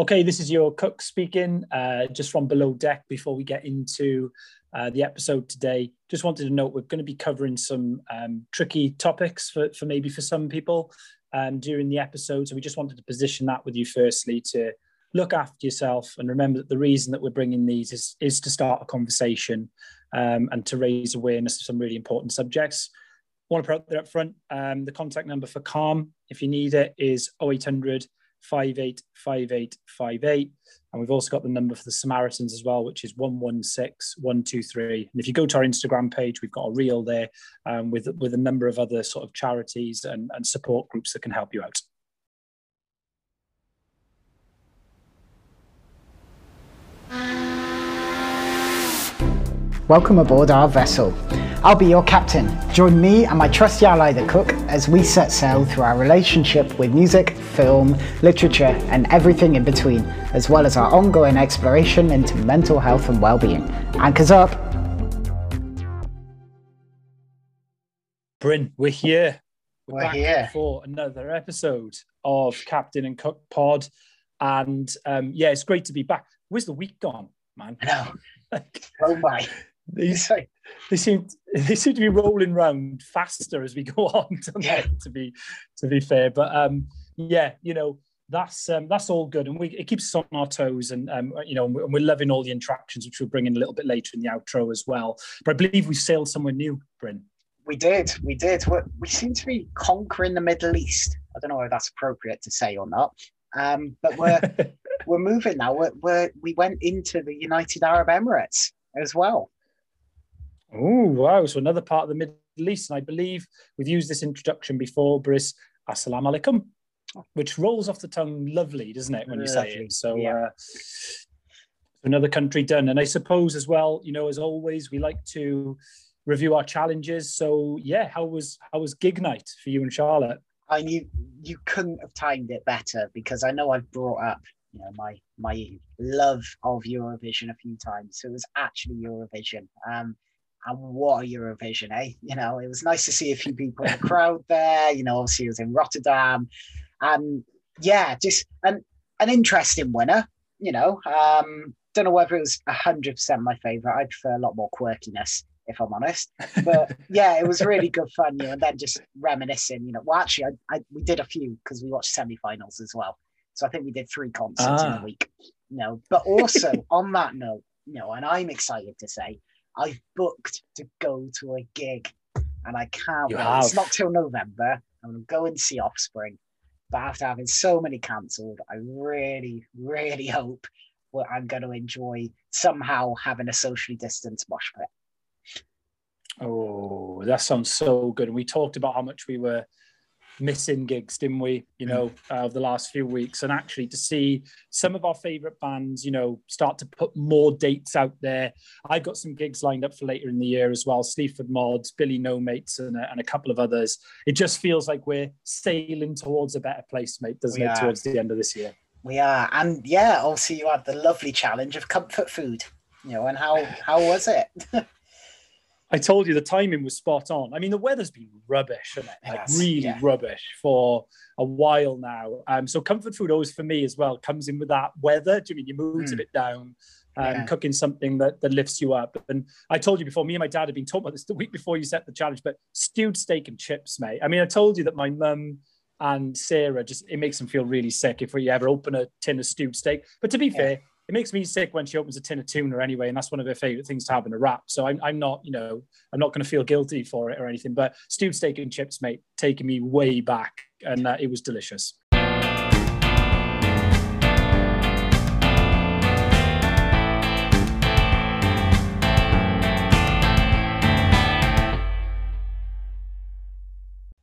Okay, this is your cook speaking, uh, just from below deck before we get into uh, the episode today. Just wanted to note we're going to be covering some um, tricky topics for, for maybe for some people um, during the episode. So we just wanted to position that with you firstly to look after yourself and remember that the reason that we're bringing these is, is to start a conversation um, and to raise awareness of some really important subjects. Want to put there up front um, the contact number for Calm, if you need it, is 0800 585858. And we've also got the number for the Samaritans as well, which is 116123. And if you go to our Instagram page, we've got a reel there um, with, with a number of other sort of charities and, and support groups that can help you out. Welcome aboard our vessel. I'll be your captain. Join me and my trusty ally, the cook, as we set sail through our relationship with music, film, literature, and everything in between, as well as our ongoing exploration into mental health and well-being. Anchors up. Bryn, we're here. We're, we're here for another episode of Captain and Cook Pod, and um, yeah, it's great to be back. Where's the week gone, man? I know. like, oh my these they seem they seem to be rolling round faster as we go on. Yeah. To be to be fair, but um, yeah, you know that's um, that's all good, and we it keeps us on our toes, and um, you know, and we're loving all the interactions, which we'll bring in a little bit later in the outro as well. But I believe we sailed somewhere new, Bryn. We did, we did. we we seem to be conquering the Middle East. I don't know if that's appropriate to say or not, um, but we're we're moving now. We're, we're we went into the United Arab Emirates as well. Oh, wow. So another part of the Middle East. And I believe we've used this introduction before, Briss. Assalamu alaikum, which rolls off the tongue lovely, doesn't it, when you say it? So, yeah. uh, another country done. And I suppose as well, you know, as always, we like to review our challenges. So, yeah, how was how was gig night for you and Charlotte? I knew you couldn't have timed it better because I know I've brought up you know my my love of Eurovision a few times. So it was actually Eurovision. Um, and what a Eurovision, eh? You know, it was nice to see a few people in the crowd there. You know, obviously it was in Rotterdam, and yeah, just an an interesting winner. You know, um, don't know whether it was hundred percent my favorite. I prefer a lot more quirkiness, if I'm honest. But yeah, it was really good fun. You know, and then just reminiscing. You know, well, actually, I, I we did a few because we watched semi-finals as well. So I think we did three concerts ah. in a ah. week. You know, but also on that note, you know, and I'm excited to say I've booked to go to a gig and I can't you wait. Have. It's not till November. I'm going to go and see Offspring. But after having so many cancelled, I really, really hope I'm going to enjoy somehow having a socially distanced mosh pit. Oh, that sounds so good. And we talked about how much we were missing gigs, didn't we? You mm. know, uh, of the last few weeks, and actually to see some of our favorite bands, you know, start to put more dates out there. I've got some gigs lined up for later in the year as well. Sleaford Mods, Billy No Mates, and a, and a couple of others. It just feels like we're sailing towards a better place, mate, doesn't we it? Are. Towards the end of this year. We are, and yeah, also you had the lovely challenge of comfort food. You know, and how how was it? I told you the timing was spot on. I mean, the weather's been rubbish, it? like yes, really yeah. rubbish for a while now. Um, so comfort food always for me as well comes in with that weather. Do you mean your mood's mm. a bit down? Um, yeah. cooking something that, that lifts you up. And I told you before, me and my dad had been talking about this the week before you set the challenge, but stewed steak and chips, mate. I mean, I told you that my mum and Sarah just, it makes them feel really sick if we ever open a tin of stewed steak. But to be yeah. fair, it makes me sick when she opens a tin of tuna anyway, and that's one of her favorite things to have in a wrap. So I'm, I'm not, you know, I'm not going to feel guilty for it or anything. But stewed steak and chips, mate, taking me way back, and uh, it was delicious.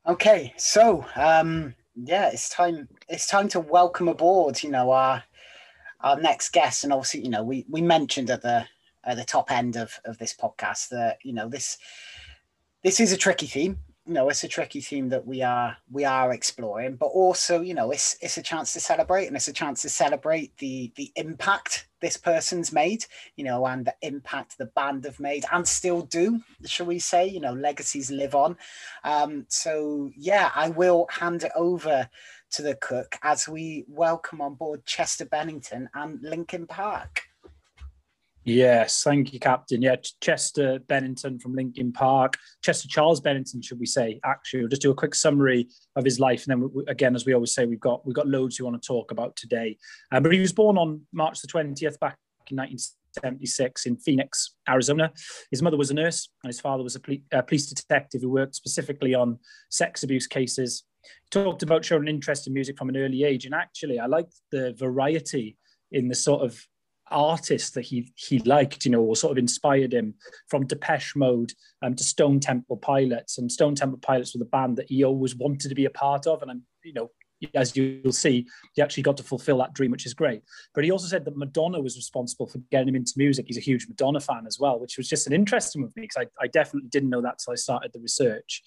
Okay, so um, yeah, it's time. It's time to welcome aboard. You know, our our next guest, and obviously, you know, we we mentioned at the at the top end of of this podcast that you know this this is a tricky theme. You know, it's a tricky theme that we are we are exploring, but also, you know, it's it's a chance to celebrate, and it's a chance to celebrate the the impact this person's made, you know, and the impact the band have made and still do, shall we say? You know, legacies live on. Um, so yeah, I will hand it over to the cook as we welcome on board Chester Bennington and Linkin Park. Yes, thank you, Captain. Yeah, Chester Bennington from Linkin Park, Chester Charles Bennington, should we say? Actually, we'll just do a quick summary of his life, and then we, again, as we always say, we've got we've got loads we want to talk about today. Um, but he was born on March the twentieth, back in 1976 in Phoenix, Arizona. His mother was a nurse, and his father was a police detective who worked specifically on sex abuse cases. Talked about showing an interest in music from an early age, and actually, I liked the variety in the sort of artists that he he liked, you know, or sort of inspired him from Depeche Mode um, to Stone Temple Pilots. And Stone Temple Pilots were the band that he always wanted to be a part of. And I'm, you know, as you'll see, he actually got to fulfill that dream, which is great. But he also said that Madonna was responsible for getting him into music. He's a huge Madonna fan as well, which was just an interesting with me because I, I, definitely didn't know that until I started the research.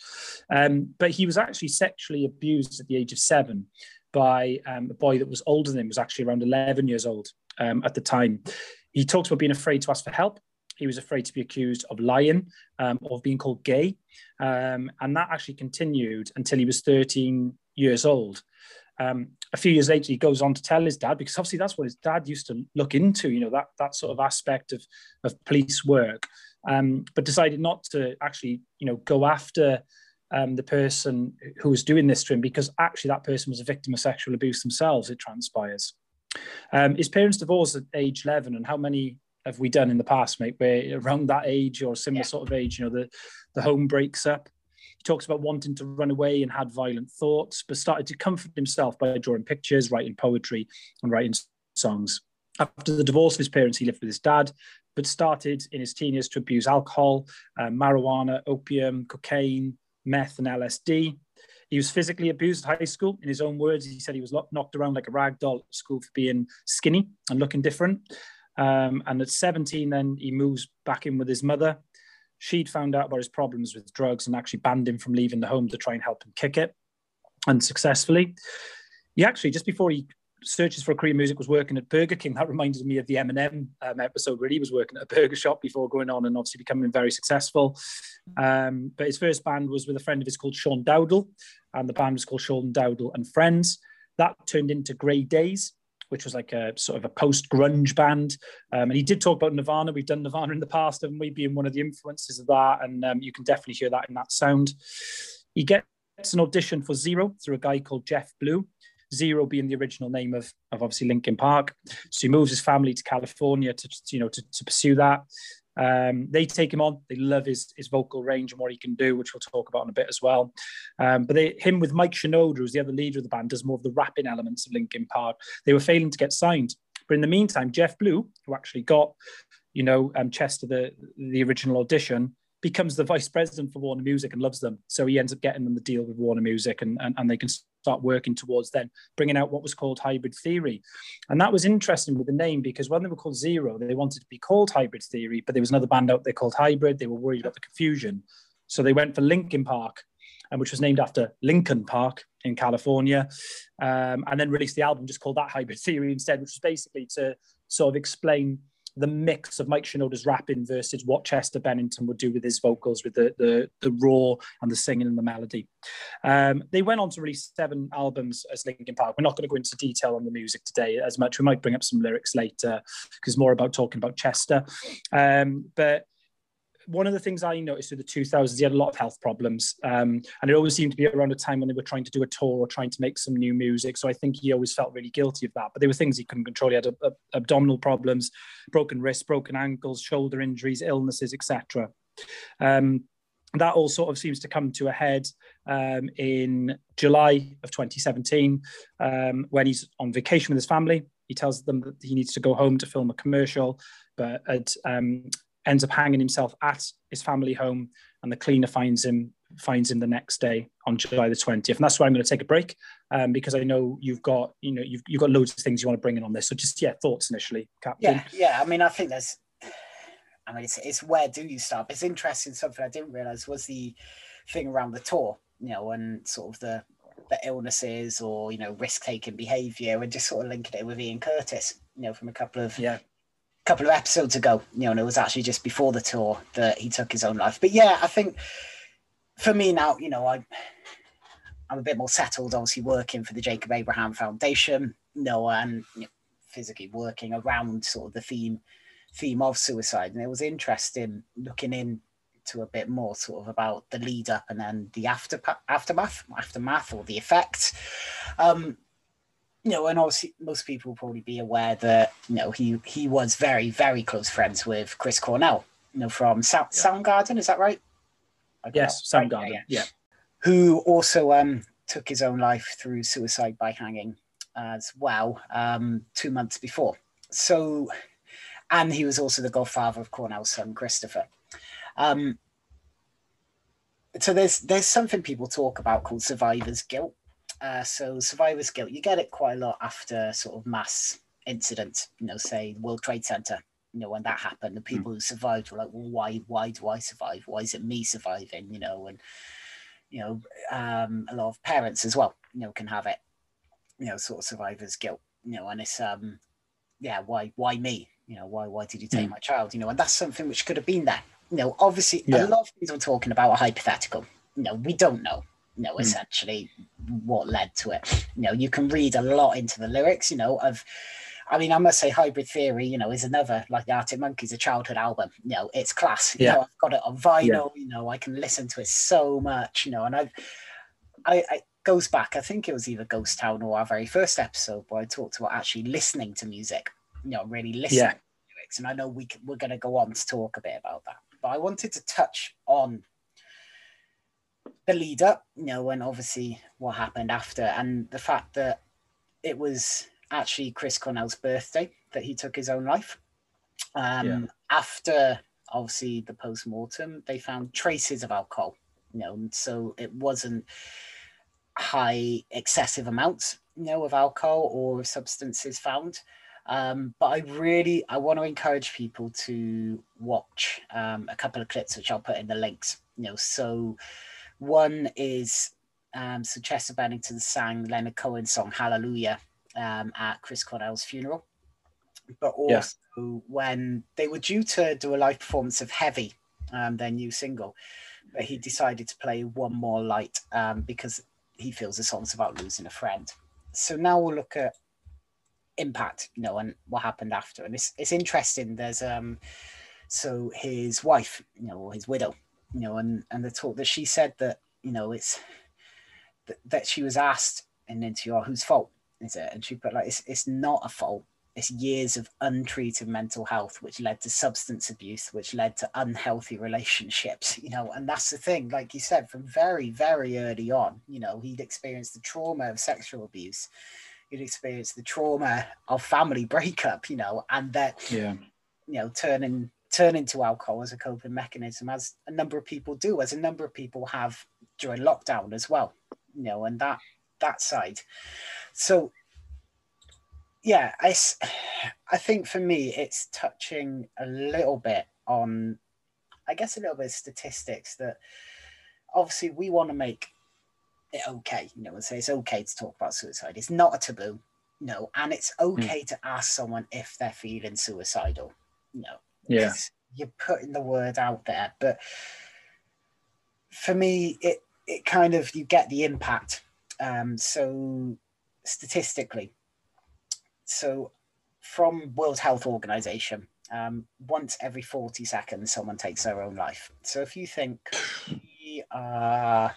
Um, but he was actually sexually abused at the age of seven by um, a boy that was older than him, was actually around 11 years old um, at the time. He talks about being afraid to ask for help. He was afraid to be accused of lying um, or being called gay. Um, and that actually continued until he was 13 years old. Um, a few years later, he goes on to tell his dad, because obviously that's what his dad used to look into, you know, that, that sort of aspect of, of police work, um, but decided not to actually, you know, go after um, the person who was doing this to him because actually that person was a victim of sexual abuse themselves, it transpires. Um, his parents divorced at age 11, and how many have we done in the past, mate, where around that age or similar yeah. sort of age, you know, the, the home breaks up? He talks about wanting to run away and had violent thoughts, but started to comfort himself by drawing pictures, writing poetry, and writing songs. After the divorce of his parents, he lived with his dad, but started in his teen years to abuse alcohol, uh, marijuana, opium, cocaine, meth, and LSD. He was physically abused at high school. In his own words, he said he was knocked around like a rag doll at school for being skinny and looking different. Um, and at 17, then he moves back in with his mother. She'd found out about his problems with drugs and actually banned him from leaving the home to try and help him kick it unsuccessfully. He actually, just before he searches for Korean music was working at Burger King. That reminded me of the Eminem um, episode where he was working at a burger shop before going on and obviously becoming very successful. Um, but his first band was with a friend of his called Sean Dowdle, and the band was called Sean Dowdle and Friends. That turned into Grey Daze, which was like a sort of a post grunge band. Um, and he did talk about Nirvana. We've done Nirvana in the past, and we being one of the influences of that. And um, you can definitely hear that in that sound. He gets an audition for Xero through a guy called Jeff Blue, Xero being the original name of, of obviously Linkin Park. So he moves his family to California to, you know, to, to pursue that. Um, they take him on. They love his, his vocal range and what he can do, which we'll talk about in a bit as well. Um, but they, him with Mike Shinoda, who's the other leader of the band, does more of the rapping elements of Linkin Park. They were failing to get signed. But in the meantime, Jeff Blue, who actually got, you know, um, Chester the, the original audition, becomes the vice president for Warner Music and loves them. So he ends up getting them the deal with Warner Music and, and, and they can start working towards then bringing out what was called Hybrid Theory. And that was interesting with the name because when they were called Xero, they wanted to be called Hybrid Theory, but there was another band out there called Hybrid. They were worried about the confusion. So they went for Linkin Park, and which was named after Lincoln Park in California, um, and then released the album just called that Hybrid Theory instead, which was basically to sort of explain the mix of Mike Shinoda's rapping versus what Chester Bennington would do with his vocals, with the the, the raw and the singing and the melody. Um, they went on to release seven albums as Linkin Park. We're not going to go into detail on the music today as much. We might bring up some lyrics later because more about talking about Chester. Um, but one of the things I noticed through the 2000s, he had a lot of health problems. Um, and it always seemed to be around a time when they were trying to do a tour or trying to make some new music. So I think he always felt really guilty of that. But there were things he couldn't control. He had a, a, abdominal problems, broken wrists, broken ankles, shoulder injuries, illnesses, etc. Um, that all sort of seems to come to a head um, in July of 2017 um, when he's on vacation with his family. He tells them that he needs to go home to film a commercial, but at um, ends up hanging himself at his family home, and the cleaner finds him finds him the next day on July the 20th. And that's why I'm going to take a break um, because I know you've got, you know, you've, you've got loads of things you want to bring in on this. So just, yeah, thoughts initially, Captain. Yeah, yeah. I mean, I think there's, I mean, it's, it's where do you start? It's interesting. Something I didn't realize was the thing around the tour, you know, and sort of the, the illnesses or, you know, risk taking behavior and just sort of linking it with Ian Curtis, you know, from a couple of yeah couple of episodes ago, you know, and it was actually just before the tour that he took his own life. But yeah, I think for me now, you know, I I'm a bit more settled, obviously working for the Jacob Abraham Foundation, you know, and you know, physically working around sort of the theme theme of suicide. And it was interesting looking in to a bit more sort of about the lead up and then the after aftermath, aftermath or the effects. Um, you know, and obviously most people will probably be aware that you know he he was very very close friends with Chris Cornell, you know, from Sound, yeah. Soundgarden. Is that right? Yes, Soundgarden. Right, yeah, yeah. Who also um, took his own life through suicide by hanging as well um, two months before. So, and he was also the godfather of Cornell's son Christopher. Um, so there's there's something people talk about called survivor's guilt. Uh, so survivor's guilt, you get it quite a lot after sort of mass incidents. You know, say World Trade Center. You know, when that happened, the people mm. who survived were like, "Well, why? Why do I survive? Why is it me surviving?" You know, and you know, um, a lot of parents as well. You know, can have it. You know, sort of survivor's guilt. You know, and it's um, yeah, why? Why me? You know, why? Why did you take mm. my child? You know, and that's something which could have been there you know, obviously yeah. a lot of things we're talking about are hypothetical. You know, we don't know, you know, mm. essentially what led to it. You know, you can read a lot into the lyrics, you know, of I mean, I must say Hybrid Theory, you know, is another like the Arctic Monkeys, a childhood album. You know, it's class. You yeah. know, I've got it on vinyl, yeah. you know, I can listen to it so much, you know, and I've I, I goes back, I think it was either Ghost Town or our very first episode where I talked about actually listening to music, you know, really listening yeah. to lyrics. And I know we can, we're going to go on to talk a bit about that but I wanted to touch on the lead up, you know, and obviously what happened after, and the fact that it was actually Chris Cornell's birthday that he took his own life. Um, yeah. After obviously the post mortem, they found traces of alcohol, you know, so it wasn't high excessive amounts, you know, of alcohol or substances found. Um, but I really I want to encourage people to watch um, a couple of clips which I'll put in the links. You know, so one is um, so Chester Bennington sang the Leonard Cohen's song Hallelujah um, at Chris Cornell's funeral, but also yeah. when they were due to do a live performance of Heavy, um, their new single, but he decided to play One More Light um, because he feels the song's about losing a friend. So now we'll look at impact, you know, and what happened after. And it's it's interesting. There's um, so his wife, you know, or his widow, you know, and and the talk that she said that you know it's that, that she was asked in an interview, oh, whose fault is it? And she put like it's it's not a fault. It's years of untreated mental health, which led to substance abuse, which led to unhealthy relationships, you know, and that's the thing, like you said, from very, very early on, you know, he'd experienced the trauma of sexual abuse He'd experienced the trauma of family breakup, you know, and that, yeah, you know, turning turn into alcohol as a coping mechanism, as a number of people do, as a number of people have during lockdown as well, you know, and that that side. So, yeah, I, I think for me, it's touching a little bit on, I guess, a little bit of statistics that obviously we want to make it okay, you know, and say it's okay to talk about suicide. It's not a taboo, no, and it's hmm. okay mm. to ask someone if they're feeling suicidal. No, yeah, you're putting the word out there, but for me, it it kind of you get the impact. Um, so statistically, so from World Health Organization, um, once every 40 seconds, someone takes their own life. So if you think we are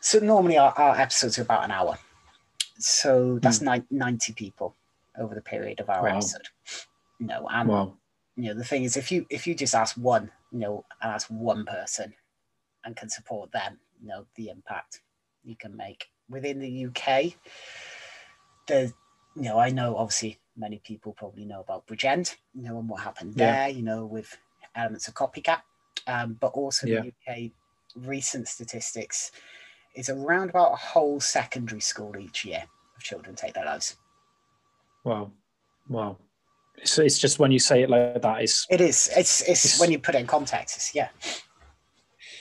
so normally our, our episodes are about an hour. So that's mm. 90 people over the period of our wow. episode. No, and wow. You know, the thing is if you if you just ask one, you know, and ask one person and can support them, you know, the impact you can make. Within the UK, there's you know, I know obviously many people probably know about Bridgend, you know, and what happened yeah. there, you know, with elements of copycat. Um, but also yeah. the UK recent statistics is around about a whole secondary school each year of children take their lives. Wow, wow. So it's just when you say it like that, it's it is. It's it's, it's when you put it in context. Yeah,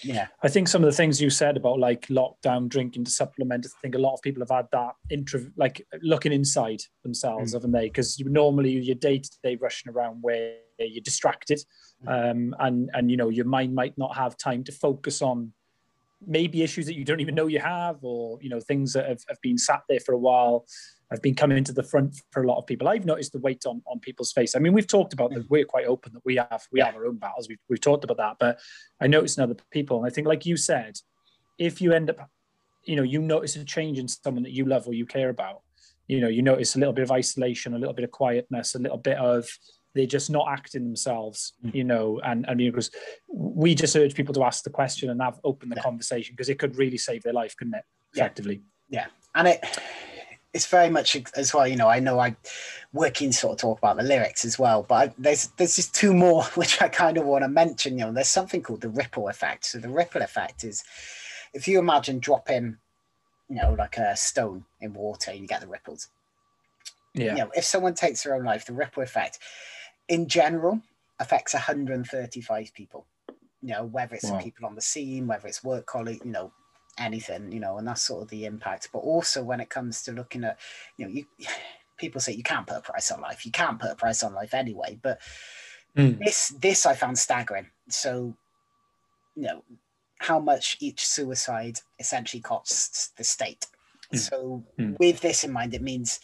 yeah. I think some of the things you said about like lockdown drinking to supplement. I think a lot of people have had that intro, like looking inside themselves, mm. haven't they? Because normally your day to day rushing around where you're distracted, mm. um, and and you know your mind might not have time to focus on maybe issues that you don't even know you have, or you know things that have, have been sat there for a while have been coming to the front for a lot of people. I've noticed the weight on, on people's face. I mean, we've talked about that. We're quite open that we have we have our own battles. We've, we've talked about that, but I noticed in other people, and I think, like you said, if you end up, you know, you notice a change in someone that you love or you care about, you know, you notice a little bit of isolation, a little bit of quietness, a little bit of they're just not acting themselves, mm. you know, and I mean, because we just urge people to ask the question and have open the yeah. conversation because it could really save their life, couldn't it? Effectively. Yeah. yeah. And it, it's very much as well. You know, I know I working sort of talk about the lyrics as well, but I, there's there's just two more which I kind of want to mention. You know, there's something called the ripple effect. So the ripple effect is if you imagine dropping, you know, like a stone in water, and you get the ripples. Yeah. You know, if someone takes their own life, the ripple effect, in general, affects 135 people. You know, whether it's wow. people on the scene, whether it's work colleagues you know, anything, you know, and that's sort of the impact. But also when it comes to looking at, you know, you people say you can't put a price on life. You can't put a price on life anyway. But mm. this this I found staggering. So, you know, how much each suicide essentially costs the state. Mm. So mm. with this in mind, it means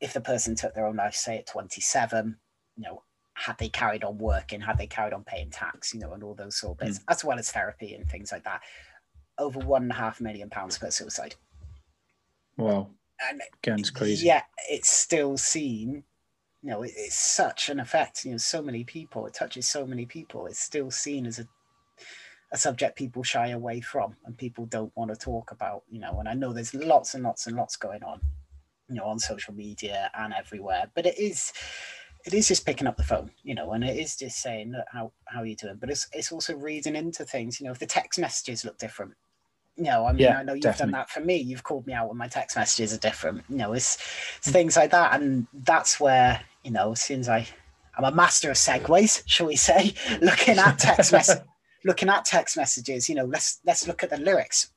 if the person took their own life, say at 27, you know, had they carried on working, had they carried on paying tax, you know, and all those sort of bits, mm. as well as therapy and things like that, over one and a half million pounds per suicide. Wow. And again, it's crazy. Yeah, it's still seen. You know, it, it's such an effect. You know, so many people. It touches so many people. It's still seen as a a subject people shy away from and people don't want to talk about. You know, and I know there's lots and lots and lots going on. You know, on social media and everywhere, but it is it is just picking up the phone, you know, and it is just saying, look, how how are you doing? But it's it's also reading into things, you know, if the text messages look different, you know, I mean, yeah, I know you've definitely. done that for me. You've called me out when my text messages are different. You know, it's, it's mm. things like that, and that's where you know, as soon as I, I'm a master of segues, shall we say, looking at text mess, looking at text messages. You know, let's let's look at the lyrics.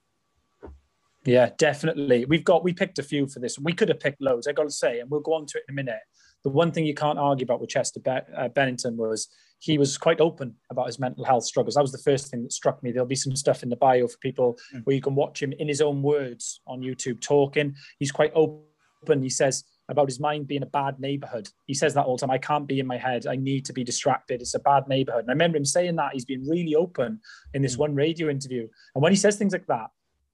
Yeah, definitely. We've got we picked a few for this. We could have picked loads. I got to say, and we'll go on to it in a minute. The one thing you can't argue about with Chester uh, Bennington was he was quite open about his mental health struggles. That was the first thing that struck me. There'll be some stuff in the bio for people mm. where you can watch him in his own words on YouTube talking. He's quite open. He says about his mind being a bad neighborhood. He says that all the time. I can't be in my head. I need to be distracted. It's a bad neighborhood. And I remember him saying that. He's been really open in this mm. one radio interview. And when he says things like that,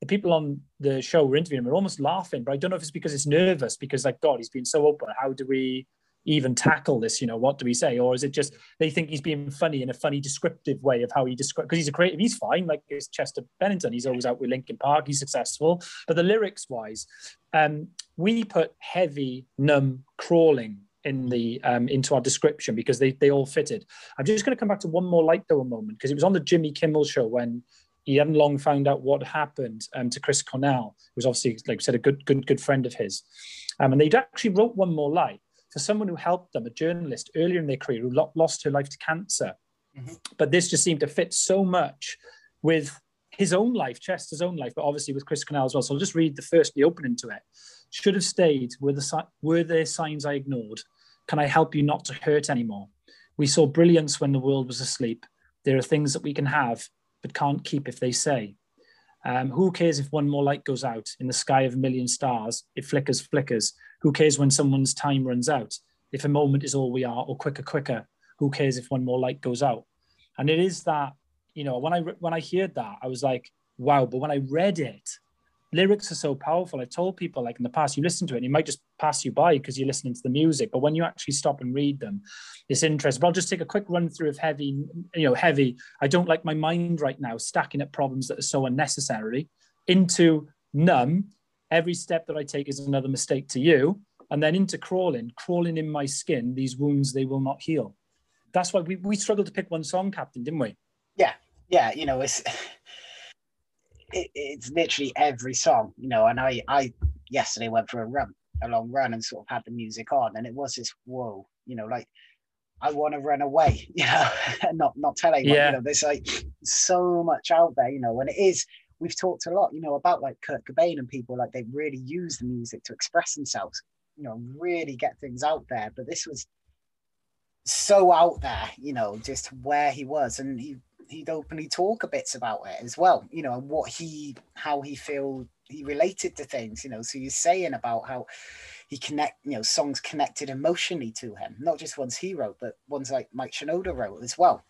the people on the show were interviewing him are almost laughing, but I don't know if it's because it's nervous because like God, he's been so open. How do we even tackle this? You know, what do we say? Or is it just they think he's being funny in a funny, descriptive way of how he describes? Because he's a creative, he's fine. Like it's Chester Bennington, he's always out with Linkin Park, he's successful. But the lyrics wise, um, we put heavy, numb, crawling in the um, into our description because they they all fitted. I'm just going to come back to one more light though a moment because it was on the Jimmy Kimmel show when he hadn't long found out what happened um, to Chris Cornell, who was obviously, like I said, a good good good friend of his. Um, and they'd actually wrote one more light for someone who helped them, a journalist earlier in their career who lost her life to cancer. Mm-hmm. But this just seemed to fit so much with his own life, Chester's own life, but obviously with Chris Cornell as well. So I'll just read the first, the opening to it. Should have stayed. Were, the, were there signs I ignored? Can I help you not to hurt anymore? We saw brilliance when the world was asleep. There are things that we can have, but can't keep if they say. Um, who cares if one more light goes out in the sky of a million stars? It flickers, flickers. Who cares when someone's time runs out? If a moment is all we are, or quicker, quicker, who cares if one more light goes out? And it is that, you know, when I when I heard that, I was like, wow. But when I read it, lyrics are so powerful. I've told people like in the past, you listen to it, and it might just pass you by because you're listening to the music. But when you actually stop and read them, it's interesting. But I'll just take a quick run through of heavy, you know, heavy. I don't like my mind right now stacking up problems that are so unnecessary into numb every step that I take is another mistake to you. And then into crawling, crawling in my skin, these wounds, they will not heal. That's why we, we struggled to pick one song, Captain, didn't we? Yeah. Yeah. You know, it's, it, it's literally every song, you know, and I, I yesterday went for a run, a long run and sort of had the music on and it was this, whoa, you know, like I want to run away, you know, not, not telling, yeah. you know, there's like so much out there, you know, and it is, we've talked a lot, you know, about like Kurt Cobain and people like they really use the music to express themselves, you know, really get things out there. But this was so out there, you know, just where he was, and he he'd openly talk a bit about it as well, you know, and what he how he feel he related to things, you know. So he's saying about how he connect, you know, songs connected emotionally to him, not just ones he wrote, but ones like Mike Shinoda wrote as well.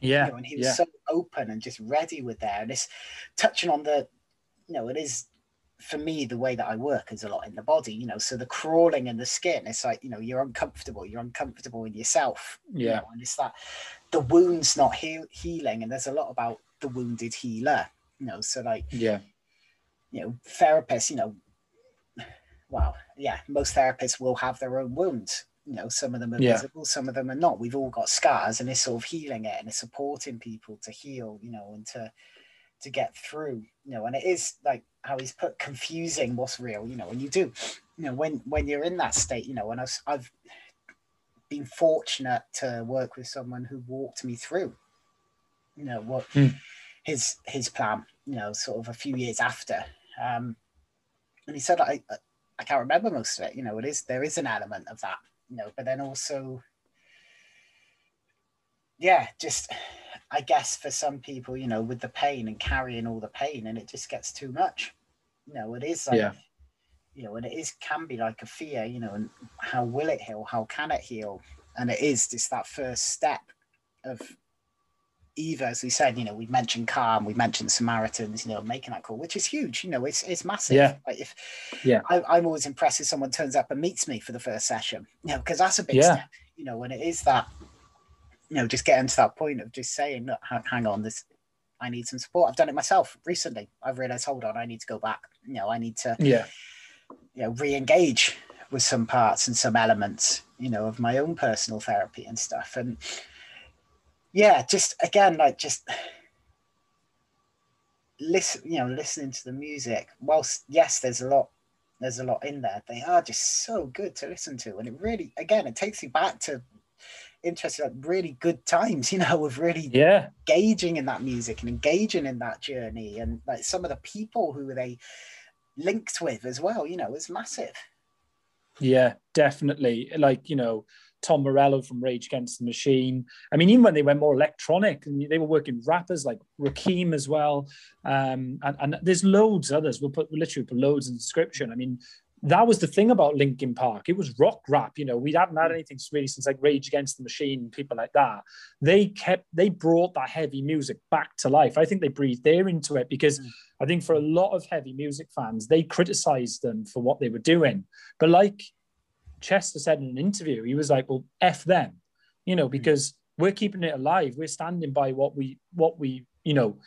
Yeah. You know, and he was yeah. so open and just ready with there. And it's touching on the, you know, it is for me the way that I work is a lot in the body, you know. So the crawling in the skin, it's like, you know, you're uncomfortable, you're uncomfortable in yourself. Yeah. You know, and it's that the wound's not heal- healing. And there's a lot about the wounded healer, you know. So like yeah, you know, therapists, you know, well, yeah, most therapists will have their own wounds you know some of them are Yeah. visible some of them are not we've all got scars and it's sort of healing it and it's supporting people to heal you know and to to get through you know and it is like how he's put confusing what's real you know and you do you know when when you're in that state you know and I've, I've been fortunate to work with someone who walked me through you know what Hmm. his his plan you know sort of a few years after um and he said I, I can't remember most of it you know it is there is an element of that you know but then also yeah just i guess for some people you know with the pain and carrying all the pain and it just gets too much you know it is like Yeah. You know and it is can be like a fear you know and how will it heal how can it heal and it is just that first step of either, as we said, you know, we've mentioned Calm, we've mentioned Samaritans, you know, making that call, which is huge. You know, it's it's massive. Yeah. Like if Yeah. I, I'm always impressed if someone turns up and meets me for the first session, you know, because that's a big Yeah. step, you know, when it is that, you know, just getting to that point of just saying, look, hang on, this, I need some support. I've done it myself recently. I've realized, hold on, I need to go back. You know, I need to, yeah, you know, re-engage with some parts and some elements, you know, of my own personal therapy and stuff. And yeah, just again, like just listen, you know, listening to the music. Whilst yes, there's a lot, there's a lot in there. They are just so good to listen to, and it really, again, it takes you back to interesting, like really good times, you know, of really yeah, engaging in that music and engaging in that journey, and like some of the people who they linked with as well. You know, it's massive. yeah, definitely. Like you know, Tom Morello from Rage Against the Machine. I mean, even when they went more electronic, and they were working rappers like Rakim as well, um, and, and there's loads others. We'll put we'll literally put loads in the description. I mean, that was the thing about Linkin Park. It was rock rap. You know, we hadn't had anything really since like Rage Against the Machine, people like that. They kept they brought that heavy music back to life. I think they breathed air into it because Mm. I think for a lot of heavy music fans, they criticized them for what they were doing. But like Chester said in an interview, he was like, "Well, f them," you know, because we're keeping it alive. We're standing by what we what we you know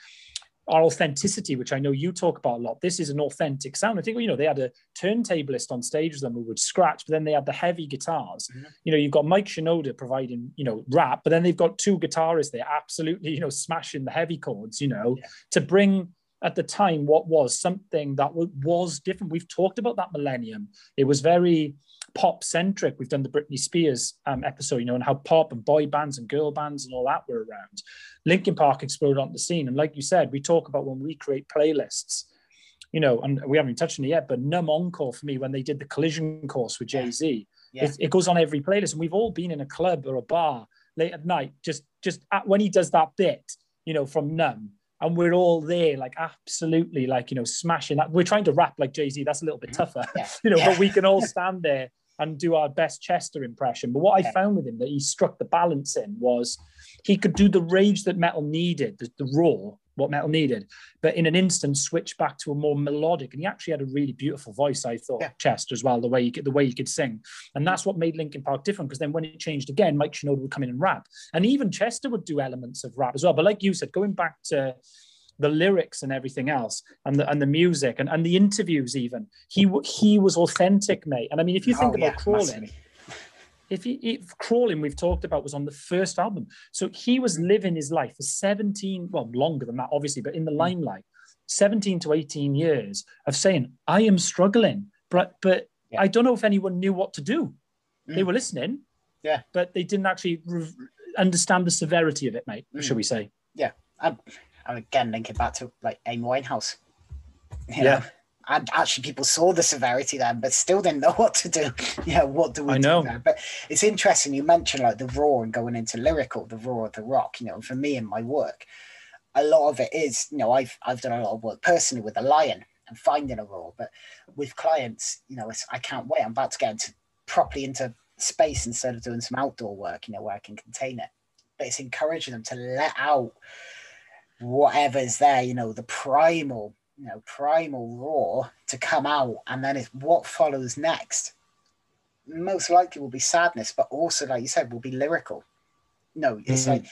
our authenticity, which I know you talk about a lot. This is an authentic sound. I think you know they had a turntablist on stage with them who would scratch, but then they had the heavy guitars. Mhm. You know, you've got Mike Shinoda providing you know rap, but then they've got two guitarists there absolutely you know smashing the heavy chords. You know, Yeah. to bring at the time what was something that was different. We've talked about that millennium. It was very pop centric. We've done the Britney Spears um, episode, you know, and how pop and boy bands and girl bands and all that were around. Linkin Park exploded onto the scene. And like you said, we talk about when we create playlists, you know, and we haven't even touched on it yet, but Numb Encore for me, when they did the collision course with Jay Z, Yeah. it, it goes on every playlist. And we've all been in a club or a bar late at night, just just at, when he does that bit, you know, from Numb. And we're all there, like absolutely, like you know, smashing that. We're trying to rap like Jay Z. That's a little bit tougher, Yeah. you know. Yeah. But we can all stand there and do our best Chester impression. But what I found with him that he struck the balance in was he could do the rage that metal needed, the, the raw, what metal needed, but in an instant switch back to a more melodic. And he actually had a really beautiful voice, I thought, Yeah. Chester as well, the way he could, the way he could sing. And that's what made Linkin Park different. Because then when it changed again, Mike Shinoda would come in and rap, and even Chester would do elements of rap as well. But like you said, going back to the lyrics and everything else and the and the music and, and the interviews even he he was authentic mate and i mean if you think Oh, about yeah, crawling massively. if he if crawling we've talked about was on the first album so he was living his life for 17 well longer than that obviously but in the Mm. limelight 17 to 18 years of saying i am struggling but but Yeah. i don't know if anyone knew what to do they Mm. were listening Yeah. but they didn't actually re- understand the severity of it mate Mm. shall we say I'm, I'm again linking back to like Amy Winehouse. You Yeah. know? And actually, people saw the severity then, but still didn't know what to do. Yeah, what do we I do know. now? But it's interesting. You mentioned like the raw and going into lyrical, the raw of the rock. You know, for me in my work, a lot of it is, you know, I've I've done a lot of work personally with the lion and finding a roar, but with clients, you know, I can't wait. I'm about to get into properly into space instead of doing some outdoor work, you know, where I can contain it. But it's encouraging them to let out whatever's there, you know, the primal, you know, primal roar to come out, and then it's what follows next. Most likely will be sadness, but also, like you said, will be lyrical. No, it's mm-hmm. like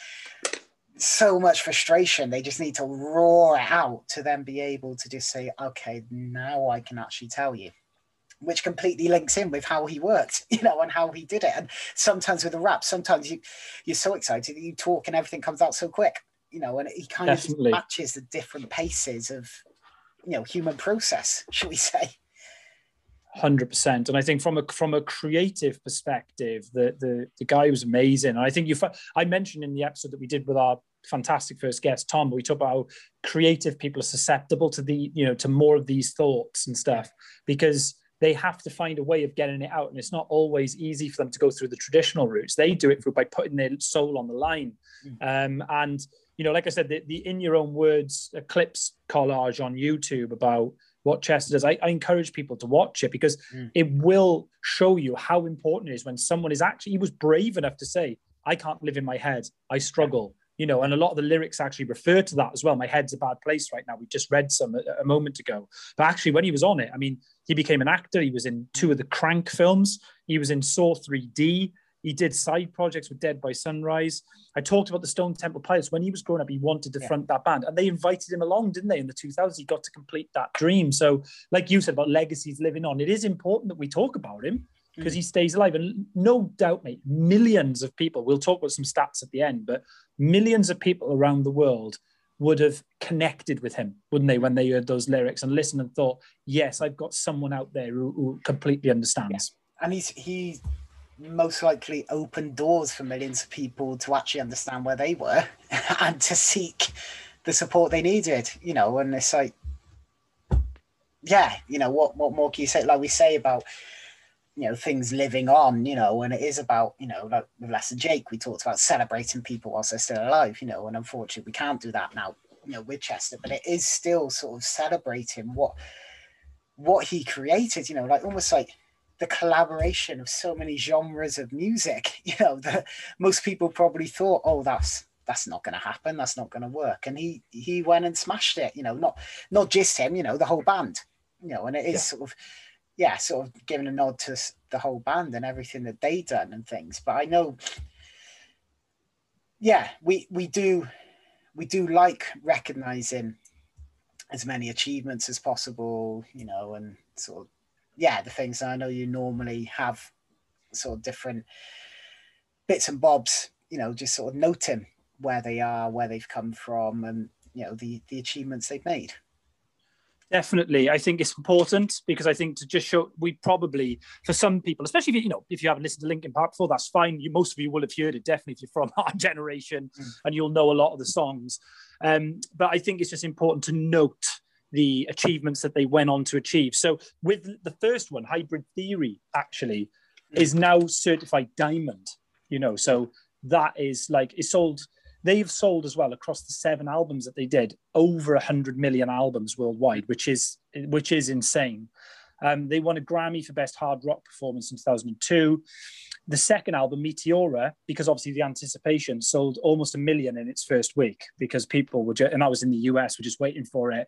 so much frustration. They just need to roar it out to then be able to just say, okay, now I can actually tell you. Which completely links in with how he worked, you know, and how he did it. And sometimes with a rap, sometimes you you're so excited that you talk and everything comes out so quick, you know, and he kind Definitely. of matches the different paces of you know human process, should we say? Hundred percent, and I think from a from a creative perspective, the the the guy was amazing. And I think you, I mentioned in the episode that we did with our fantastic first guest, Tom, we talk about how creative people are susceptible to the, you know, to more of these thoughts and stuff because they have to find a way of getting it out. And it's not always easy for them to go through the traditional routes. They do it through by putting their soul on the line. Mm. Um, and, you know, like I said, the, the in your own words clips collage on YouTube about what Chester does, I, I encourage people to watch it because mm. it will show you how important it is when someone is actually, he was brave enough to say, I can't live in my head. I struggle you know, and a lot of the lyrics actually refer to that as well. My head's a bad place right now. We just read some a, a, moment ago, but actually, when he was on it, I mean, he became an actor. He was in two of the Crank films. He was in Saw 3D. He did side projects with Dead by Sunrise. I talked about the Stone Temple Pilots. When he was growing up, he wanted to yeah. front that band, and they invited him along, didn't they? In the 2000s, he got to complete that dream. So, like you said about legacies living on, it is important that we talk about him because mm. he stays alive. And no doubt, mate, millions of people, we'll talk about some stats at the end, but millions of people around the world would have connected with him, wouldn't they, when they heard those lyrics and listened and thought, yes, I've got someone out there who, who completely understands. Yeah. And he's he most likely opened doors for millions of people to actually understand where they were and to seek the support they needed, you know, and it's like yeah, you know, what what more can you say? Like we say about you know things living on you know and it is about you know like with Les and Jake we talked about celebrating people whilst they're still alive you know and unfortunately we can't do that now you know with Chester but it is still sort of celebrating what what he created you know like almost like the collaboration of so many genres of music you know that most people probably thought oh that's that's not going to happen that's not going to work and he he went and smashed it you know not not just him you know the whole band you know and it is yeah. sort of yeah, sort of giving a nod to the whole band and everything that they done and things. But I know, yeah, we we do we do like recognizing as many achievements as possible, you know, and sort of yeah, the things I know you normally have sort of different bits and bobs, you know, just sort of noting where they are, where they've come from, and you know the the achievements they've made. Definitely, I think it's important because I think to just show we probably for some people, especially if you, you know if you haven't listened to Linkin Park before, that's fine. You, most of you will have heard it definitely if you're from our generation, mm. and you'll know a lot of the songs. Um, but I think it's just important to note the achievements that they went on to achieve. So with the first one, Hybrid Theory actually is now certified diamond. You know, so that is like it sold they've sold as well across the seven albums that they did over 100 million albums worldwide which is which is insane um, they won a grammy for best hard rock performance in 2002 the second album meteora because obviously the anticipation sold almost a million in its first week because people were just, and I was in the us were just waiting for it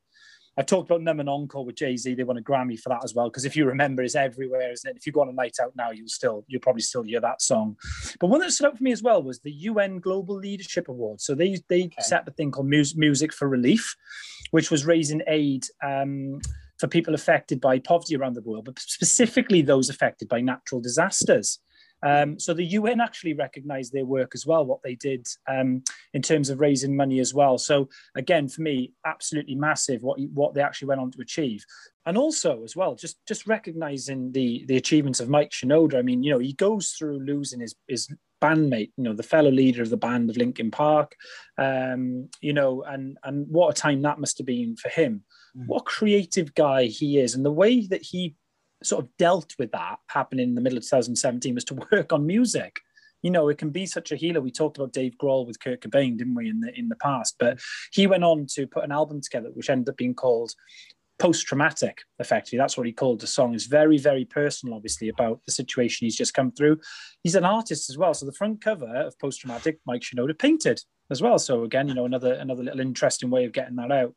I've talked about Numb and Encore with Jay Z. They won a Grammy for that as well. Because if you remember, it's everywhere, isn't it? If you go on a night out now, you'll still you'll probably still hear that song. But one that stood out for me as well was the UN Global Leadership Award. So they they okay. set the thing called Music for Relief, which was raising aid. Um, for people affected by poverty around the world, but specifically those affected by natural disasters. Um, so the UN actually recognised their work as well, what they did um, in terms of raising money as well. So again, for me, absolutely massive what what they actually went on to achieve, and also as well, just just recognising the the achievements of Mike Shinoda. I mean, you know, he goes through losing his his bandmate, you know, the fellow leader of the band of Linkin Park, um, you know, and and what a time that must have been for him. Mm. What creative guy he is, and the way that he sort of dealt with that happening in the middle of 2017 was to work on music you know, it can be such a healer. We talked about Dave Grohl with Kurt Cobain, didn't we, in the in the past? But he went on to put an album together, which ended up being called post traumatic, effectively. That's what he called the song. It's very, very personal, obviously, about the situation he's just come through. He's an artist as well. So the front cover of post traumatic, Mike Shinoda painted as well. So again, you know, another another little interesting way of getting that out.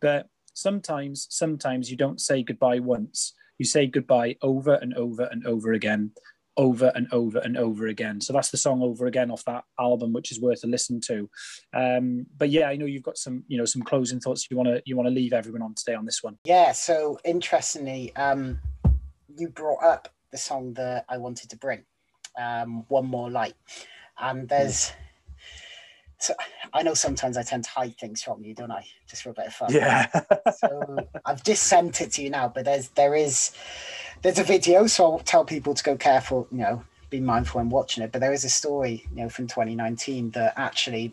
But sometimes, sometimes you don't say goodbye once. You say goodbye over and over and over again over and over and over again. So that's the song over again off that album, which is worth a listen to. Um, but yeah, I know you've got some, you know, some closing thoughts you want to you want to leave everyone on today on this one. Yeah. So interestingly, um, you brought up the song that I wanted to bring, um, "One More Light," and there's. So I know sometimes I tend to hide things from you, don't I? Just for a bit of fun. Yeah. so I've just sent it to you now, but there's there is there's a video, so I'll tell people to go careful, you know, be mindful when watching it. But there is a story, you know, from 2019 that actually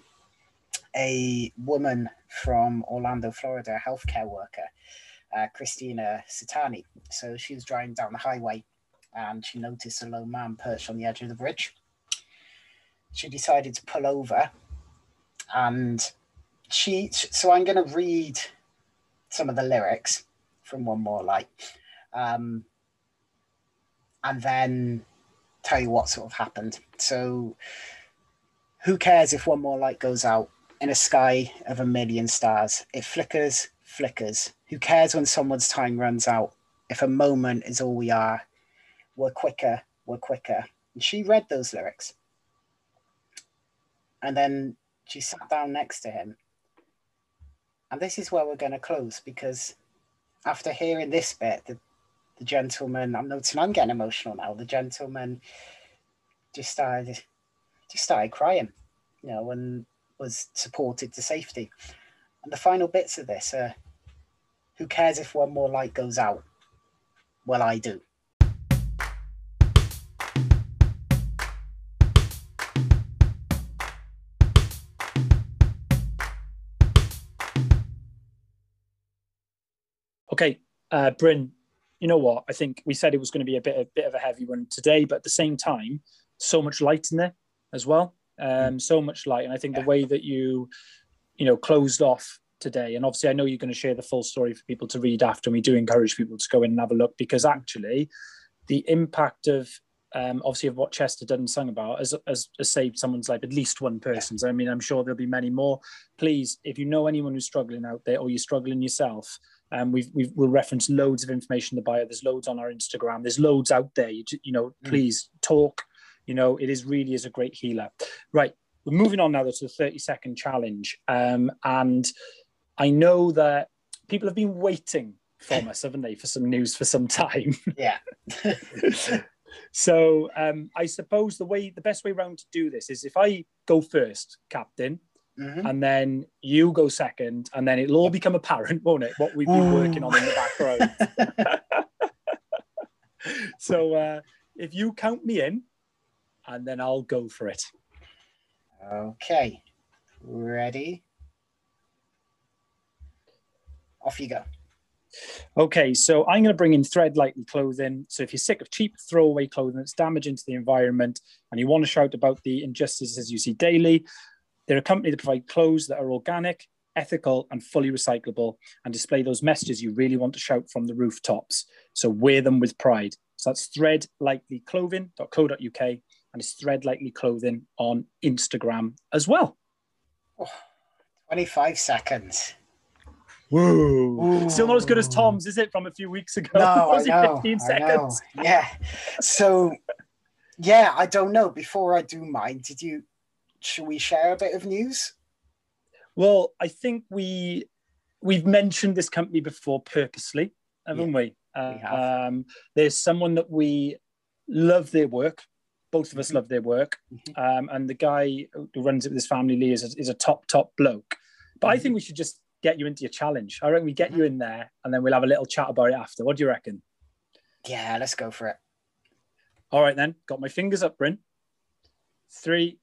a woman from Orlando, Florida, a healthcare worker, uh, Christina Satani. So she was driving down the highway and she noticed a lone man perched on the edge of the bridge. She decided to pull over and she, so I'm going to read some of the lyrics from One More Light. Um, and then tell you what sort of happened. So, who cares if one more light goes out in a sky of a million stars? It flickers, flickers. Who cares when someone's time runs out? If a moment is all we are, we're quicker, we're quicker. And she read those lyrics. And then she sat down next to him. And this is where we're going to close because after hearing this bit, the the gentleman, I'm noticing I'm getting emotional now. The gentleman just started just started crying, you know, and was supported to safety. And the final bits of this are who cares if one more light goes out? Well, I do. Okay, uh, Bryn, you know what? I think we said it was going to be a bit a bit of a heavy one today, but at the same time, so much light in there as well. Um, so much light, and I think yeah. the way that you, you know, closed off today, and obviously I know you're going to share the full story for people to read after. And we do encourage people to go in and have a look because actually, the impact of um, obviously of what Chester done and sung about has, has, has, saved someone's life, at least one person's. I mean, I'm sure there'll be many more. Please, if you know anyone who's struggling out there or you're struggling yourself, um, we've, we've we'll reference loads of information in the bio. There's loads on our Instagram. There's loads out there. You, you know, mm. please talk. You know, it is really is a great healer. Right, we're moving on now though, to the 30 second challenge. Um, and I know that people have been waiting from us, haven't they, for some news for some time? Yeah. so um, I suppose the way the best way around to do this is if I go first, Captain, Mm-hmm. and then you go second, and then it'll all become apparent, won't it? What we've been working on in the background. so uh, if you count me in, and then I'll go for it. Okay, ready? Off you go. Okay, so I'm going to bring in thread lightly clothing. So if you're sick of cheap throwaway clothing that's damaging to the environment and you want to shout about the injustices you see daily, they're a company that provide clothes that are organic, ethical, and fully recyclable and display those messages you really want to shout from the rooftops. So wear them with pride. So that's threadlightlyclothing.co.uk and it's Thread Lightly Clothing on Instagram as well. Oh, 25 seconds. Whoa. Still not as good as Tom's, is it, from a few weeks ago? No, I know, 15 seconds. I know. Yeah. So, yeah, I don't know. Before I do mine, did you should we share a bit of news? Well, I think we we've mentioned this company before purposely, haven't yeah, we? Uh, we have. Um, there's someone that we love their work. Both of us mm-hmm. love their work, mm-hmm. um, and the guy who runs it with his family, Lee, is a, is a top top bloke. But mm-hmm. I think mm-hmm. we should just get you into your challenge. I reckon we get you mm-hmm. in there, and then we'll have a little chat about it after. What do you reckon? Yeah, let's go for it. All right then. Got my fingers up, Bryn. Three,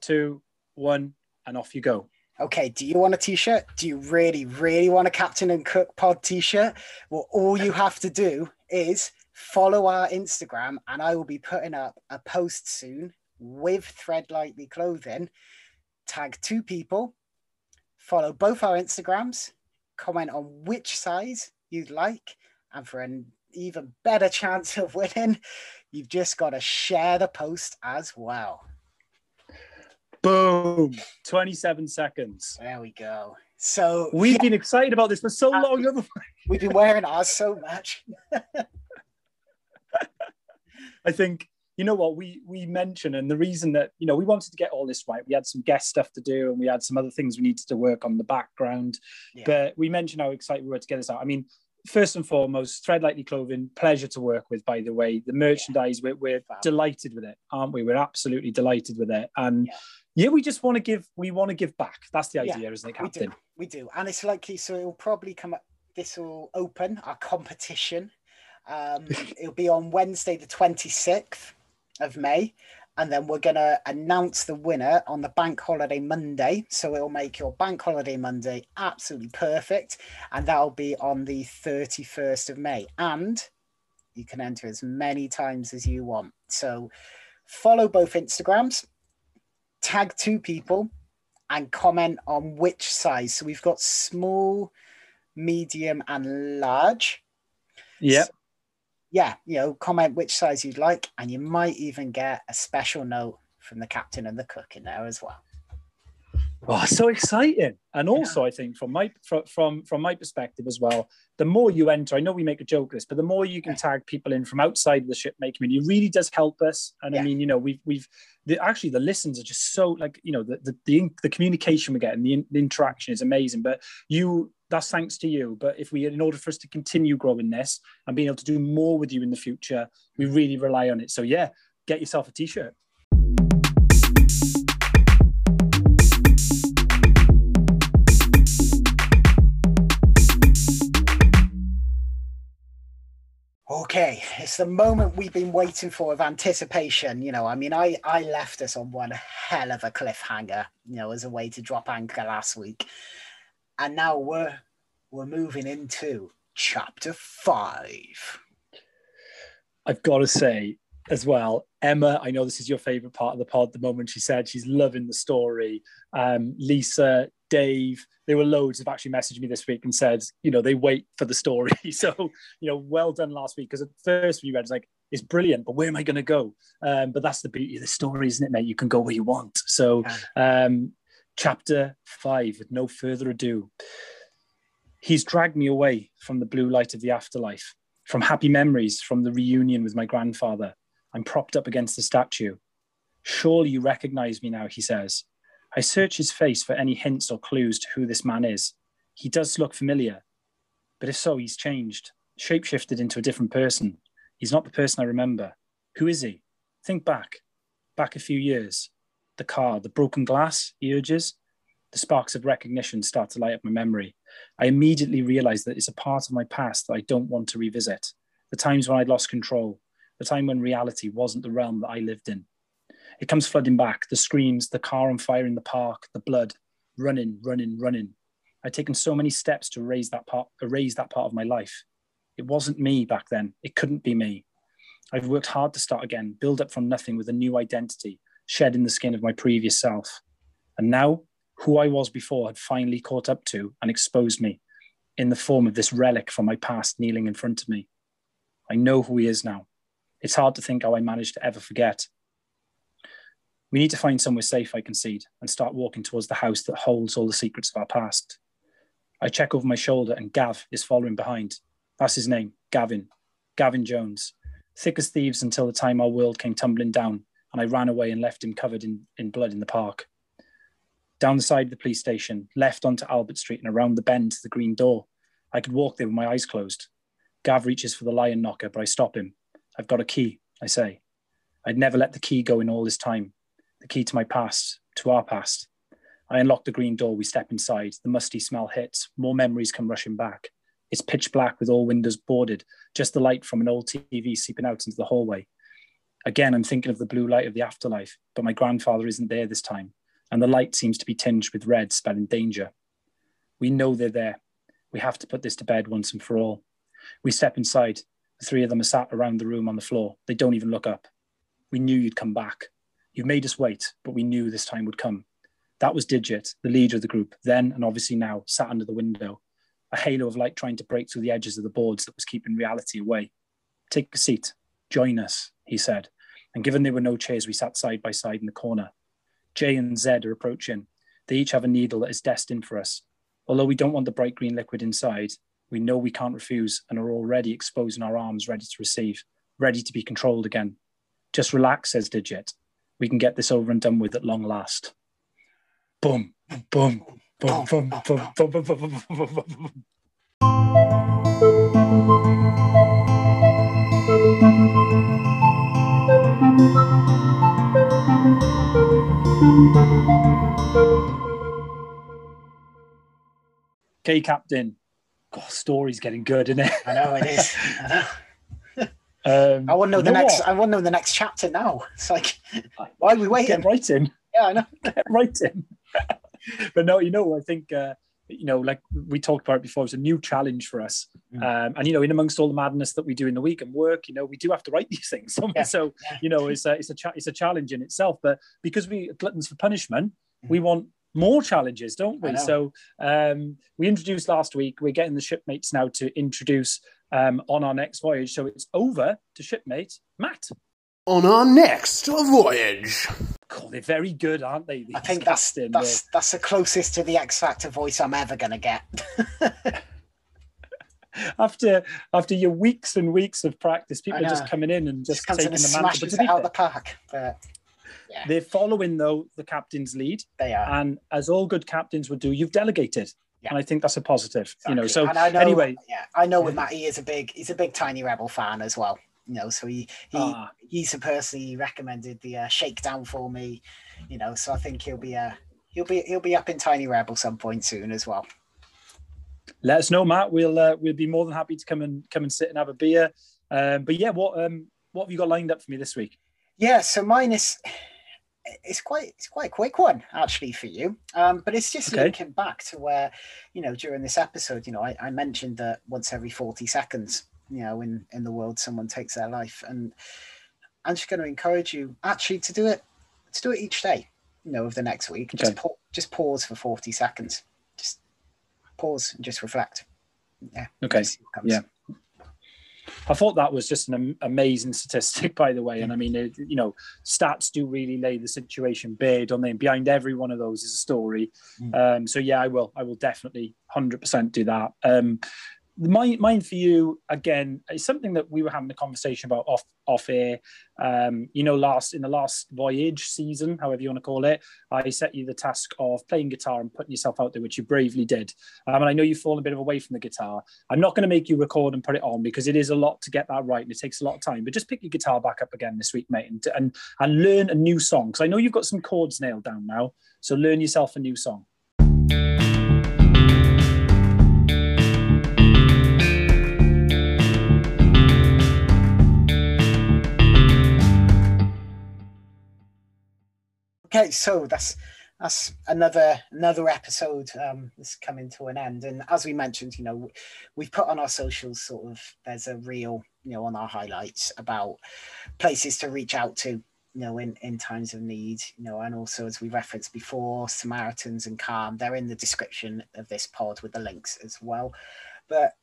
two, one, and off you go. Okay, do you want a t-shirt? Do you really, really want a Captain and Cook pod t-shirt? Well, all you have to do is follow our Instagram and I will be putting up a post soon with Thread Lightly Clothing, tag two people, follow both our Instagrams, comment on which size you'd like, and for an even better chance of winning, you've just got to share the post as well. Boom. 27 seconds. There we go. So we've yeah. been excited about this for so uh, long. We've been wearing ours so much. I think you know what we we mentioned, and the reason that you know we wanted to get all this right, we had some guest stuff to do, and we had some other things we needed to work on the background. Yeah. But we mentioned how excited we were to get this out. I mean, first and foremost, Thread Lightly Clothing, pleasure to work with, by the way. The merchandise, we're, we're delighted with it, aren't we? We're absolutely delighted with it. And yeah, yeah we just want to give, we want to give back. That's the idea, yeah, isn't it, Captain? We do. we do. And it's likely, so it'll probably come up, this will open our competition. Um, it'll be on Wednesday, the 26th of May and then we're going to announce the winner on the bank holiday Monday. So it'll make your bank holiday Monday absolutely perfect. And that'll be on the 31st of May. And you can enter as many times as you want. So follow both Instagrams, tag two people, and comment on which size. So we've got small, medium, and large. Yep. So yeah, you know, comment which size you'd like, and you might even get a special note from the captain and the cook in there as well. Oh, so exciting! And also, yeah. I think from my from from my perspective as well, the more you enter, I know we make a joke of this, but the more you can tag people in from outside the ship making community, really does help us. And yeah. I mean, you know, we've we've the, actually the listens are just so like you know the the the, the communication we get and the, the interaction is amazing. But you that's thanks to you. But if we, in order for us to continue growing this and being able to do more with you in the future, we really rely on it. So yeah, get yourself a t-shirt. Okay, it's the moment we've been waiting for of anticipation. You know, I mean, I I left us on one hell of a cliffhanger. You know, as a way to drop anchor last week and now we're we're moving into chapter five. I've got to say as well, Emma. I know this is your favorite part of the pod. The moment she said she's loving the story. Um, Lisa, Dave, there were loads have actually messaged me this week and said, you know, they wait for the story. So, you know, well done last week because at first you read, it's like it's brilliant, but where am I going to go? Um, but that's the beauty of the story, isn't it, mate? You can go where you want. So, um, chapter five, with no further ado. He's dragged me away from the blue light of the afterlife, from happy memories from the reunion with my grandfather. I'm propped up against the statue. Surely you recognize me now, he says. I search his face for any hints or clues to who this man is. He does look familiar, but if so, he's changed, shapeshifted into a different person. He's not the person I remember. Who is he? Think back, back a few years the car, the broken glass, he urges. The sparks of recognition start to light up my memory. I immediately realize that it's a part of my past that I don't want to revisit. The times when I'd lost control, the time when reality wasn't the realm that I lived in. It comes flooding back the screams, the car on fire in the park, the blood, running, running, running. I'd taken so many steps to erase that part, uh, erase that part of my life. It wasn't me back then. It couldn't be me. I've worked hard to start again, build up from nothing with a new identity, shedding the skin of my previous self. And now, who I was before had finally caught up to and exposed me in the form of this relic from my past kneeling in front of me. I know who he is now. It's hard to think how I managed to ever forget. We need to find somewhere safe, I concede, and start walking towards the house that holds all the secrets of our past. I check over my shoulder, and Gav is following behind. That's his name, Gavin. Gavin Jones. Thick as thieves until the time our world came tumbling down and I ran away and left him covered in, in blood in the park. Down the side of the police station, left onto Albert Street and around the bend to the green door. I could walk there with my eyes closed. Gav reaches for the lion knocker, but I stop him. I've got a key, I say. I'd never let the key go in all this time. The key to my past, to our past. I unlock the green door, we step inside. The musty smell hits. More memories come rushing back. It's pitch black with all windows boarded, just the light from an old TV seeping out into the hallway. Again, I'm thinking of the blue light of the afterlife, but my grandfather isn't there this time, and the light seems to be tinged with red, spelling danger. We know they're there. We have to put this to bed once and for all. We step inside. The three of them are sat around the room on the floor. They don't even look up. We knew you'd come back. You made us wait, but we knew this time would come. That was Digit, the leader of the group, then and obviously now, sat under the window, a halo of light trying to break through the edges of the boards that was keeping reality away. Take a seat, join us, he said. And given there were no chairs, we sat side by side in the corner. J and Z are approaching. They each have a needle that is destined for us. Although we don't want the bright green liquid inside, we know we can't refuse and are already exposing our arms ready to receive, ready to be controlled again. Just relax, says Digit. We can get this over and done with at long last. Boom, boom, boom, boom, boom, boom, boom, boom, boom, boom, boom, boom. Okay, Captain. God, story's getting good, isn't it? I know it is. I know. Um, I want to know the next. what? I want to know the next chapter now. It's like, why are we waiting? Get in. Yeah, I know. Get in. but no, you know, I think uh, you know, like we talked about it before, it's a new challenge for us. Mm. Um, and you know, in amongst all the madness that we do in the week and work, you know, we do have to write these things. So, Yeah, so you know, it's a it's a cha- it's a challenge in itself. But because we gluttons for punishment, Mm. we want more challenges, don't we? So um, we introduced last week. We're getting the shipmates now to introduce um, on our next voyage. So it's over to shipmate Matt. On our next voyage. Cool, they're very good, aren't they? I think that's that's that's the closest to the X Factor voice I'm ever gonna get. after after your weeks and weeks of practice, people are just coming in and just, Just taking and the mantle. But it out fair, the park. But yeah, they're following though the captain's lead, they are. and as all good captains would do, you've delegated, Yeah. and I think that's a positive. You know, so know, anyway, yeah, I know with Matt, he is a big, he's a big Tiny Rebel fan as well. You know, so he he ah, he's the person he recommended the uh, shakedown for me. You know, so I think he'll be uh he'll be he'll be up in Tiny Rebel some point soon as well. let us know, Matt. We'll uh, we'll be more than happy to come and come and sit and have a beer. Um, but yeah, what um what have you got lined up for me this week? Yeah, so mine is it's quite it's quite a quick one actually for you. Um, but it's just Okay. linking back to where, you know, during this episode, you know, I, I mentioned that once every 40 seconds, you know, in, in the world someone takes their life. And I'm just going to encourage you actually to do it to do it each day, you know, of the next week. Just pa- just pause for 40 seconds. Just pause and just reflect. Yeah. Okay, see what comes. yeah. I thought that was just an amazing statistic, by the way. And I mean, it, you know, stats do really lay the situation bare, don't they? And behind every one of those is a story. Mm. Um, so yeah, I will. I will definitely, hundred percent do that. Um, mine, mine for you again is something that we were having a conversation about off off air. Um, you know, last in the last voyage season, however you want to call it, I set you the task of playing guitar and putting yourself out there, which you bravely did. Um, and I know you've fallen a bit of away from the guitar. I'm not going to make you record and put it on because it is a lot to get that right and it takes a lot of time. But just pick your guitar back up again this week, mate, and and, and learn a new song because I know you've got some chords nailed down now. So learn yourself a new song. Okay, so that's that's another another episode um that's coming to an end. And as we mentioned you know we've put on our socials sort of there's a reel you know on our highlights about places to reach out to you know in in times of need you know and also as we referenced before samaritans and calm they're in the description of this pod with the links as well. But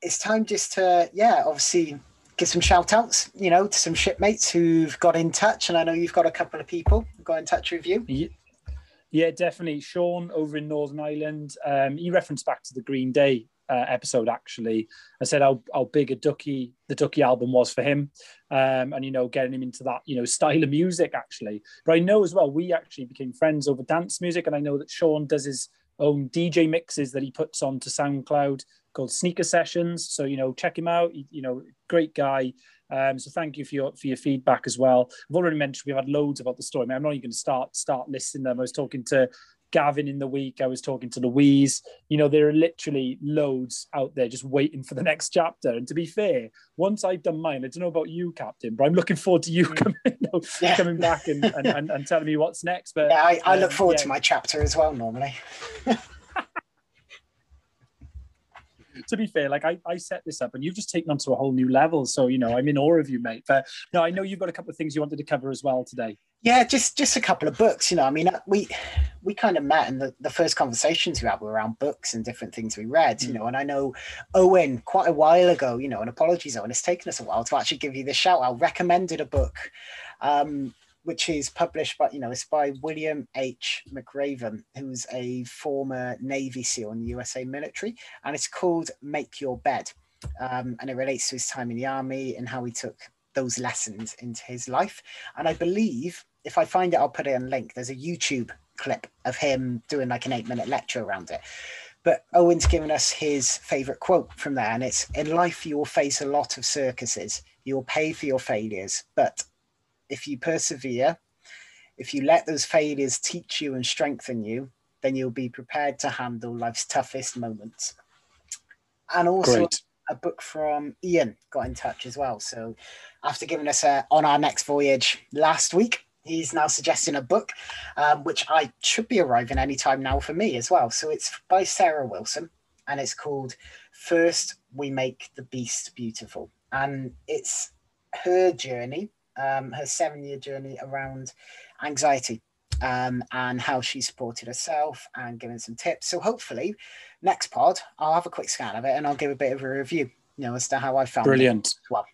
it's time just to yeah obviously give some shout outs you know to some shipmates who've got in touch and i know you've got a couple of people who got in touch with you Ye- Yeah, definitely. Sean over in Northern Ireland. Um, he referenced back to the Green Day uh, episode. Actually, I said how, how big a Dookie the Dookie album was for him, um, and you know, getting him into that you know style of music. Actually, but I know as well we actually became friends over dance music, and I know that Sean does his own DJ mixes that he puts onto SoundCloud called Sneaker Sessions. So you know, check him out. You know, great guy. Um, so thank you for your for your feedback as well. I've already mentioned we've had loads about the story. I mean, I'm not even going to start start listing them. I was talking to Gavin in the week. I was talking to Louise. You know, there are literally loads out there just waiting for the next chapter. And to be fair, once I've done mine, I don't know about you, Captain, but I'm looking forward to you coming, you know, Yeah. coming back and, and, and, and telling me what's next. But yeah i, I look um, forward yeah. to my chapter as well normally to be fair, like I, I set this up and you've just taken on to a whole new level. So, you know, I'm in awe of you, mate. But no, I know you've got a couple of things you wanted to cover as well today. Yeah, just just a couple of books. You know, I mean, uh, we we kind of met, and the, the first conversations we had were around books and different things we read. You mm. know, and I know Owen quite a while ago. You know, and apologies, Owen, it's taken us a while to actually give you the shout out. Recommended a book, um, which is published by you know it's by William H. McRaven, who's a former Navy SEAL in the USA military, and it's called Make Your Bed. Um, and it relates to his time in the army and how he took those lessons into his life. And I believe if I find it, I'll put it in link. There's a YouTube clip of him doing like an eight minute lecture around it. But Owen's given us his favorite quote from there, and it's In life, you will face a lot of circuses. You will pay for your failures. But if you persevere, if you let those failures teach you and strengthen you, then you'll be prepared to handle life's toughest moments. And also, Great a book from Ian got in touch as well. So after giving us a on our next voyage last week, he's now suggesting a book, um, which I should be arriving anytime now for me as well. So it's by Sarah Wilson and it's called First We Make the Beast Beautiful. And it's her journey, um, her seven year journey around anxiety um, and how she supported herself and giving some tips. So hopefully, next pod, I'll have a quick scan of it and I'll give a bit of a review, you know, as to how I found Brilliant. it. Well,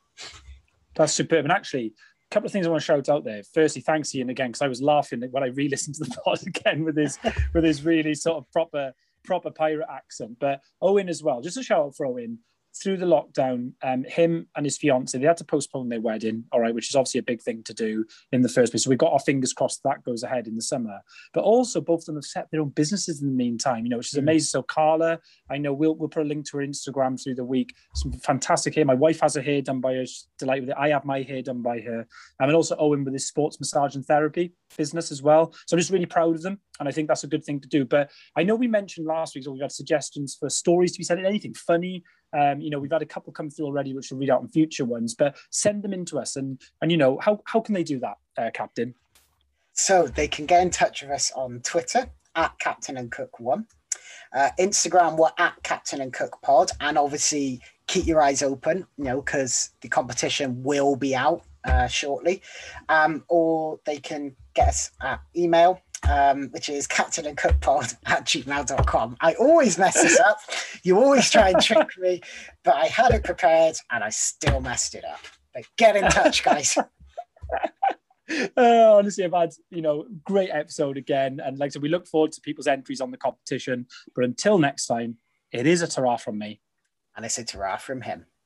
that's superb. And actually, a couple of things I want to shout out there. Firstly, thanks Ian again because I was laughing when I re-listened to the pod again with his with his really sort of proper proper pirate accent. But Owen as well. Just a shout out for Owen through the lockdown, um, him and his fiance they had to postpone their wedding, all right, which is obviously a big thing to do in the first place. So we've got our fingers crossed that goes ahead in the summer. But also, both of them have set their own businesses in the meantime, you know, which is mm. amazing. So Carla, I know we'll we'll put a link to her Instagram through the week. Some fantastic hair. My wife has her hair done by her. She's delighted with it. I have my hair done by her, um, and also Owen with his sports massage and therapy business as well. So I'm just really proud of them, and I think that's a good thing to do. But I know we mentioned last week, so we had suggestions for stories to be said, anything funny um, you know, we've had a couple come through already, which we'll read out in future ones, but send them in to us. And, and you know, how, how can they do that, uh, Captain? So they can get in touch with us on Twitter at Captain and Cook One. Uh, Instagram, we're at Captain and Cook Pod. And obviously, keep your eyes open, you know, because the competition will be out uh, shortly. Um, or they can get us at email um, which is captain and cookpod at gmail.com. I always mess this up. You always try and trick me, but I had it prepared and I still messed it up. But get in touch, guys. Uh, honestly, I've had you know great episode again, and like I said, we look forward to people's entries on the competition. But until next time, it is a ta from me, and it's a ta from him.